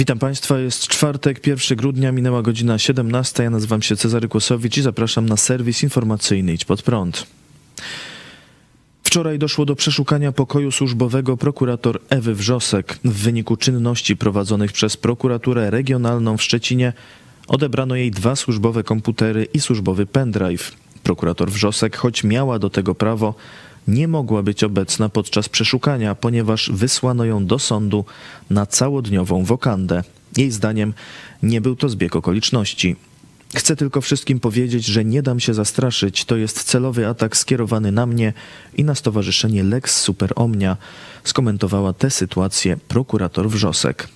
Witam Państwa, jest czwartek, 1 grudnia, minęła godzina 17. Ja nazywam się Cezary Kłosowicz i zapraszam na serwis informacyjny Idź Pod Prąd. Wczoraj doszło do przeszukania pokoju służbowego prokurator Ewy Wrzosek. W wyniku czynności prowadzonych przez prokuraturę regionalną w Szczecinie odebrano jej dwa służbowe komputery i służbowy pendrive. Prokurator Wrzosek, choć miała do tego prawo, nie mogła być obecna podczas przeszukania, ponieważ wysłano ją do sądu na całodniową wokandę. Jej zdaniem nie był to zbieg okoliczności. Chcę tylko wszystkim powiedzieć, że nie dam się zastraszyć. To jest celowy atak skierowany na mnie i na stowarzyszenie Lex Super Omnia, skomentowała tę sytuację prokurator Wrzosek.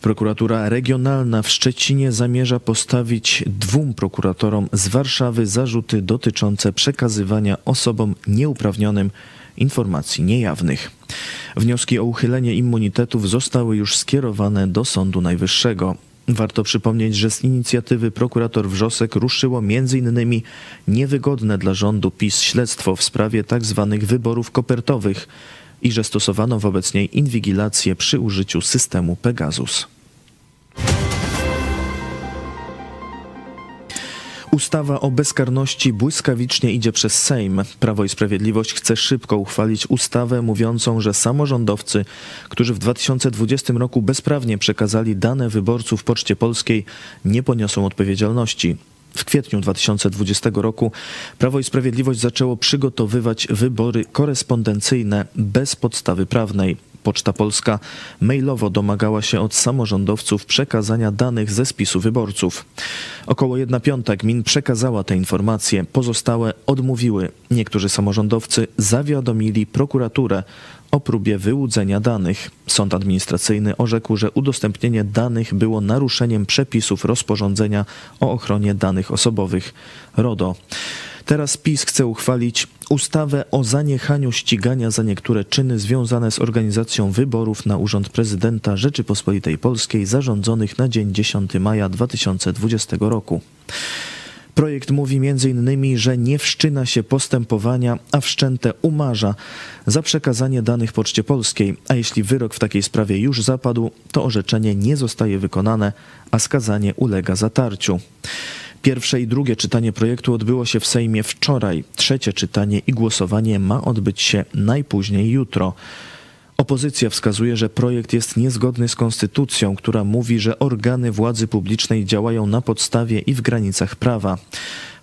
Prokuratura Regionalna w Szczecinie zamierza postawić dwóm prokuratorom z Warszawy zarzuty dotyczące przekazywania osobom nieuprawnionym informacji niejawnych. Wnioski o uchylenie immunitetów zostały już skierowane do Sądu Najwyższego. Warto przypomnieć, że z inicjatywy prokurator Wrzosek ruszyło m.in. niewygodne dla rządu PiS śledztwo w sprawie tzw. Tak wyborów kopertowych i że stosowano wobec niej inwigilację przy użyciu systemu Pegasus. Ustawa o bezkarności błyskawicznie idzie przez Sejm. Prawo i Sprawiedliwość chce szybko uchwalić ustawę mówiącą, że samorządowcy, którzy w 2020 roku bezprawnie przekazali dane wyborców Poczcie Polskiej, nie poniosą odpowiedzialności. W kwietniu 2020 roku Prawo i Sprawiedliwość zaczęło przygotowywać wybory korespondencyjne bez podstawy prawnej. Poczta Polska mailowo domagała się od samorządowców przekazania danych ze spisu wyborców. Około 1 piąta gmin przekazała te informacje, pozostałe odmówiły. Niektórzy samorządowcy zawiadomili prokuraturę o próbie wyłudzenia danych. Sąd administracyjny orzekł, że udostępnienie danych było naruszeniem przepisów rozporządzenia o ochronie danych osobowych RODO. Teraz PiS chce uchwalić ustawę o zaniechaniu ścigania za niektóre czyny związane z organizacją wyborów na urząd prezydenta Rzeczypospolitej Polskiej zarządzonych na dzień 10 maja 2020 roku. Projekt mówi m.in., że nie wszczyna się postępowania, a wszczęte umarza za przekazanie danych Poczcie Polskiej, a jeśli wyrok w takiej sprawie już zapadł, to orzeczenie nie zostaje wykonane, a skazanie ulega zatarciu. Pierwsze i drugie czytanie projektu odbyło się w Sejmie wczoraj. Trzecie czytanie i głosowanie ma odbyć się najpóźniej jutro. Opozycja wskazuje, że projekt jest niezgodny z konstytucją, która mówi, że organy władzy publicznej działają na podstawie i w granicach prawa.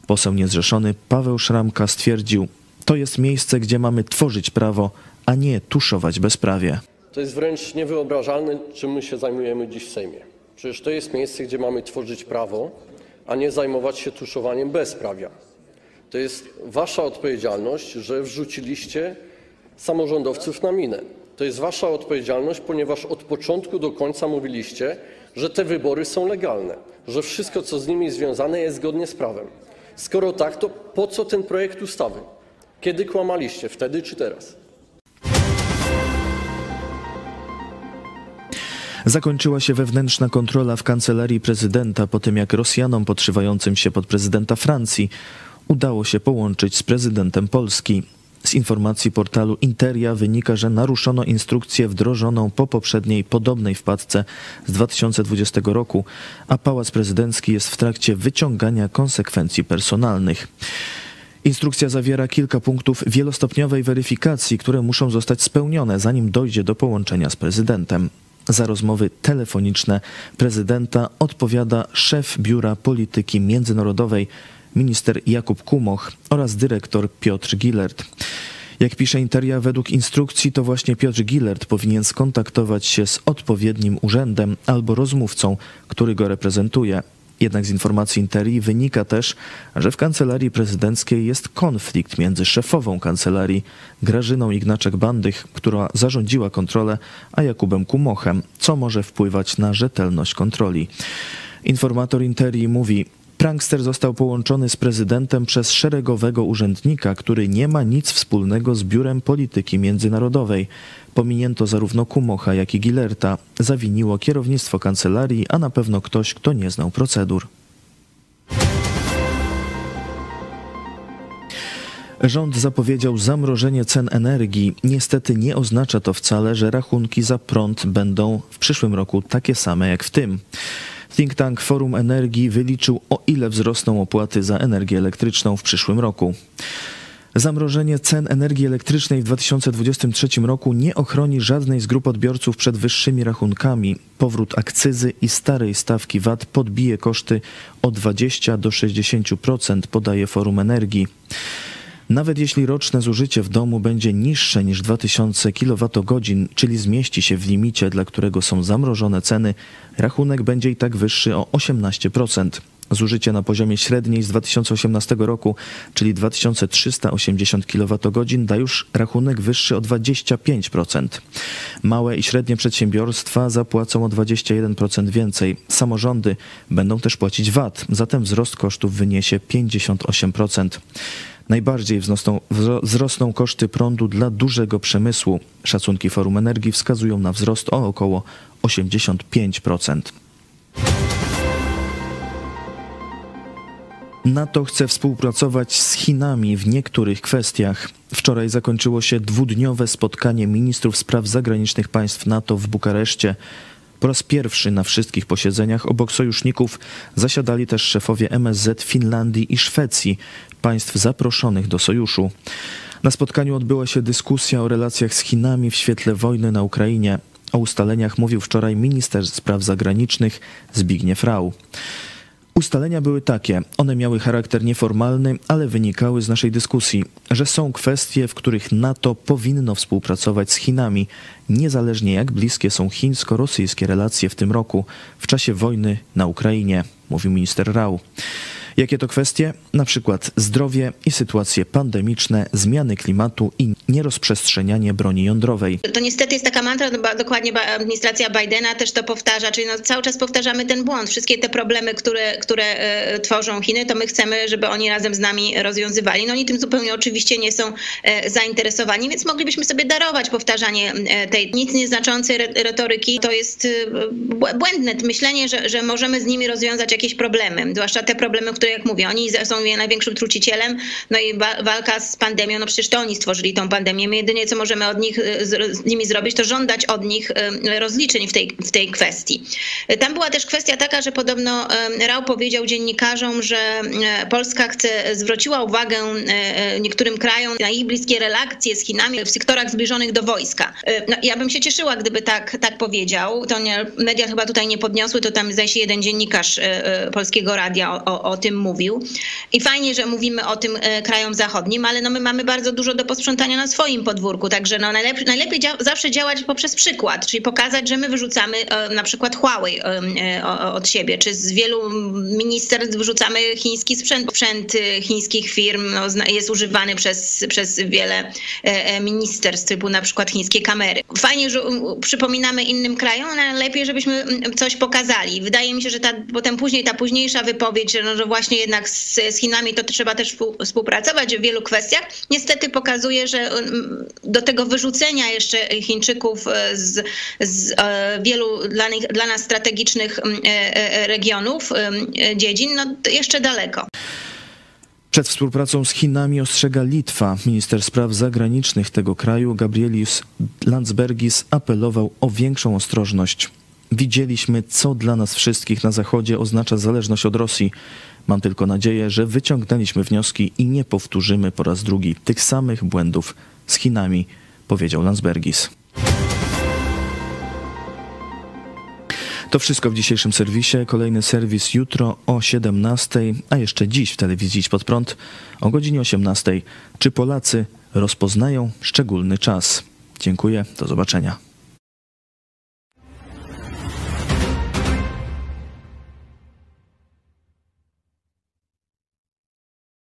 Poseł niezrzeszony Paweł Szramka stwierdził: To jest miejsce, gdzie mamy tworzyć prawo, a nie tuszować bezprawie. To jest wręcz niewyobrażalne, czym my się zajmujemy dziś w Sejmie. Przecież to jest miejsce, gdzie mamy tworzyć prawo, a nie zajmować się tuszowaniem bezprawia. To jest wasza odpowiedzialność, że wrzuciliście samorządowców na minę. To jest wasza odpowiedzialność, ponieważ od początku do końca mówiliście, że te wybory są legalne, że wszystko, co z nimi związane, jest zgodnie z prawem. Skoro tak, to po co ten projekt ustawy? Kiedy kłamaliście? Wtedy czy teraz? Zakończyła się wewnętrzna kontrola w kancelarii prezydenta po tym, jak Rosjanom podszywającym się pod prezydenta Francji udało się połączyć z prezydentem Polski. Z informacji portalu Interia wynika, że naruszono instrukcję wdrożoną po poprzedniej podobnej wpadce z 2020 roku, a Pałac Prezydencki jest w trakcie wyciągania konsekwencji personalnych. Instrukcja zawiera kilka punktów wielostopniowej weryfikacji, które muszą zostać spełnione, zanim dojdzie do połączenia z prezydentem. Za rozmowy telefoniczne prezydenta odpowiada szef Biura Polityki Międzynarodowej minister Jakub Kumoch oraz dyrektor Piotr Gillert. Jak pisze Interia, według instrukcji to właśnie Piotr Gillert powinien skontaktować się z odpowiednim urzędem albo rozmówcą, który go reprezentuje. Jednak z informacji Interii wynika też, że w kancelarii prezydenckiej jest konflikt między szefową kancelarii Grażyną Ignaczek-Bandych, która zarządziła kontrolę, a Jakubem Kumochem, co może wpływać na rzetelność kontroli. Informator Interii mówi, Prankster został połączony z prezydentem przez szeregowego urzędnika, który nie ma nic wspólnego z Biurem Polityki Międzynarodowej. Pominięto zarówno Kumocha, jak i Gilerta. Zawiniło kierownictwo kancelarii, a na pewno ktoś, kto nie znał procedur. Rząd zapowiedział zamrożenie cen energii. Niestety nie oznacza to wcale, że rachunki za prąd będą w przyszłym roku takie same jak w tym. Think Tank Forum Energii wyliczył, o ile wzrosną opłaty za energię elektryczną w przyszłym roku. Zamrożenie cen energii elektrycznej w 2023 roku nie ochroni żadnej z grup odbiorców przed wyższymi rachunkami. Powrót akcyzy i starej stawki VAT podbije koszty o 20 do 60%, podaje Forum Energii. Nawet jeśli roczne zużycie w domu będzie niższe niż 2000 kWh, czyli zmieści się w limicie, dla którego są zamrożone ceny, rachunek będzie i tak wyższy o 18%. Zużycie na poziomie średniej z 2018 roku, czyli 2380 kWh, da już rachunek wyższy o 25%. Małe i średnie przedsiębiorstwa zapłacą o 21% więcej. Samorządy będą też płacić VAT, zatem wzrost kosztów wyniesie 58%. Najbardziej wzrosną, wzrosną koszty prądu dla dużego przemysłu. Szacunki Forum Energii wskazują na wzrost o około 85%. NATO chce współpracować z Chinami w niektórych kwestiach. Wczoraj zakończyło się dwudniowe spotkanie ministrów spraw zagranicznych państw NATO w Bukareszcie. Po raz pierwszy na wszystkich posiedzeniach obok sojuszników zasiadali też szefowie MSZ Finlandii i Szwecji, państw zaproszonych do sojuszu. Na spotkaniu odbyła się dyskusja o relacjach z Chinami w świetle wojny na Ukrainie. O ustaleniach mówił wczoraj minister spraw zagranicznych Zbigniew Rau. Ustalenia były takie, one miały charakter nieformalny, ale wynikały z naszej dyskusji, że są kwestie, w których NATO powinno współpracować z Chinami, niezależnie jak bliskie są chińsko-rosyjskie relacje w tym roku, w czasie wojny na Ukrainie, mówił minister Rau. Jakie to kwestie? Na przykład zdrowie i sytuacje pandemiczne, zmiany klimatu i nierozprzestrzenianie broni jądrowej. To niestety jest taka mantra, no, dokładnie administracja Bidena też to powtarza, czyli no cały czas powtarzamy ten błąd. Wszystkie te problemy, które, które e, tworzą Chiny, to my chcemy, żeby oni razem z nami rozwiązywali. No oni tym zupełnie oczywiście nie są e, zainteresowani, więc moglibyśmy sobie darować powtarzanie e, tej nic nieznaczącej retoryki. To jest błędne myślenie, że, że możemy z nimi rozwiązać jakieś problemy, zwłaszcza te problemy, które jak mówię, oni są największym trucicielem, no i walka z pandemią, no przecież to oni stworzyli tą pandemię. My jedynie co możemy od nich, y, z nimi zrobić, to żądać od nich y, rozliczeń w tej, w tej kwestii. Tam była też kwestia taka, że podobno Rał powiedział dziennikarzom, że Polska chce, zwróciła uwagę niektórym krajom na ich bliskie relacje z Chinami w sektorach zbliżonych do wojska. No, ja bym się cieszyła, gdyby tak, tak powiedział. To nie, media chyba tutaj nie podniosły, to tam zdaje się jeden dziennikarz Polskiego Radia o, o, o tym mówił. I fajnie, że mówimy o tym e, krajom zachodnim, ale no my mamy bardzo dużo do posprzątania na swoim podwórku, także no najlepiej, najlepiej dzia zawsze działać poprzez przykład, czyli pokazać, że my wyrzucamy e, na przykład Huawei e, od siebie, czy z wielu ministerstw wyrzucamy chiński sprzęt. Sprzęt chińskich firm no, jest używany przez, przez wiele ministerstw, typu na przykład chińskie kamery. Fajnie, że przypominamy innym krajom, ale lepiej, żebyśmy coś pokazali. Wydaje mi się, że ta, potem później ta późniejsza wypowiedź, no, że właśnie jednak z, z Chinami to trzeba też współpracować w wielu kwestiach. Niestety pokazuje, że mm, do tego wyrzucenia jeszcze Chińczyków e, z, z e, wielu dla, nich, dla nas strategicznych mm, e, regionów, dziedzin, no jeszcze daleko. Przed współpracą z Chinami ostrzega Litwa. Minister spraw zagranicznych tego kraju, Gabrielius Landsbergis, apelował o większą ostrożność. Widzieliśmy, co dla nas wszystkich na Zachodzie oznacza zależność od Rosji. Mam tylko nadzieję, że wyciągnęliśmy wnioski i nie powtórzymy po raz drugi tych samych błędów z Chinami, powiedział Landsbergis. To wszystko w dzisiejszym serwisie. Kolejny serwis jutro o 17, a jeszcze dziś w telewizji Idź Pod Prąd o godzinie 18. Czy Polacy rozpoznają szczególny czas? Dziękuję, do zobaczenia.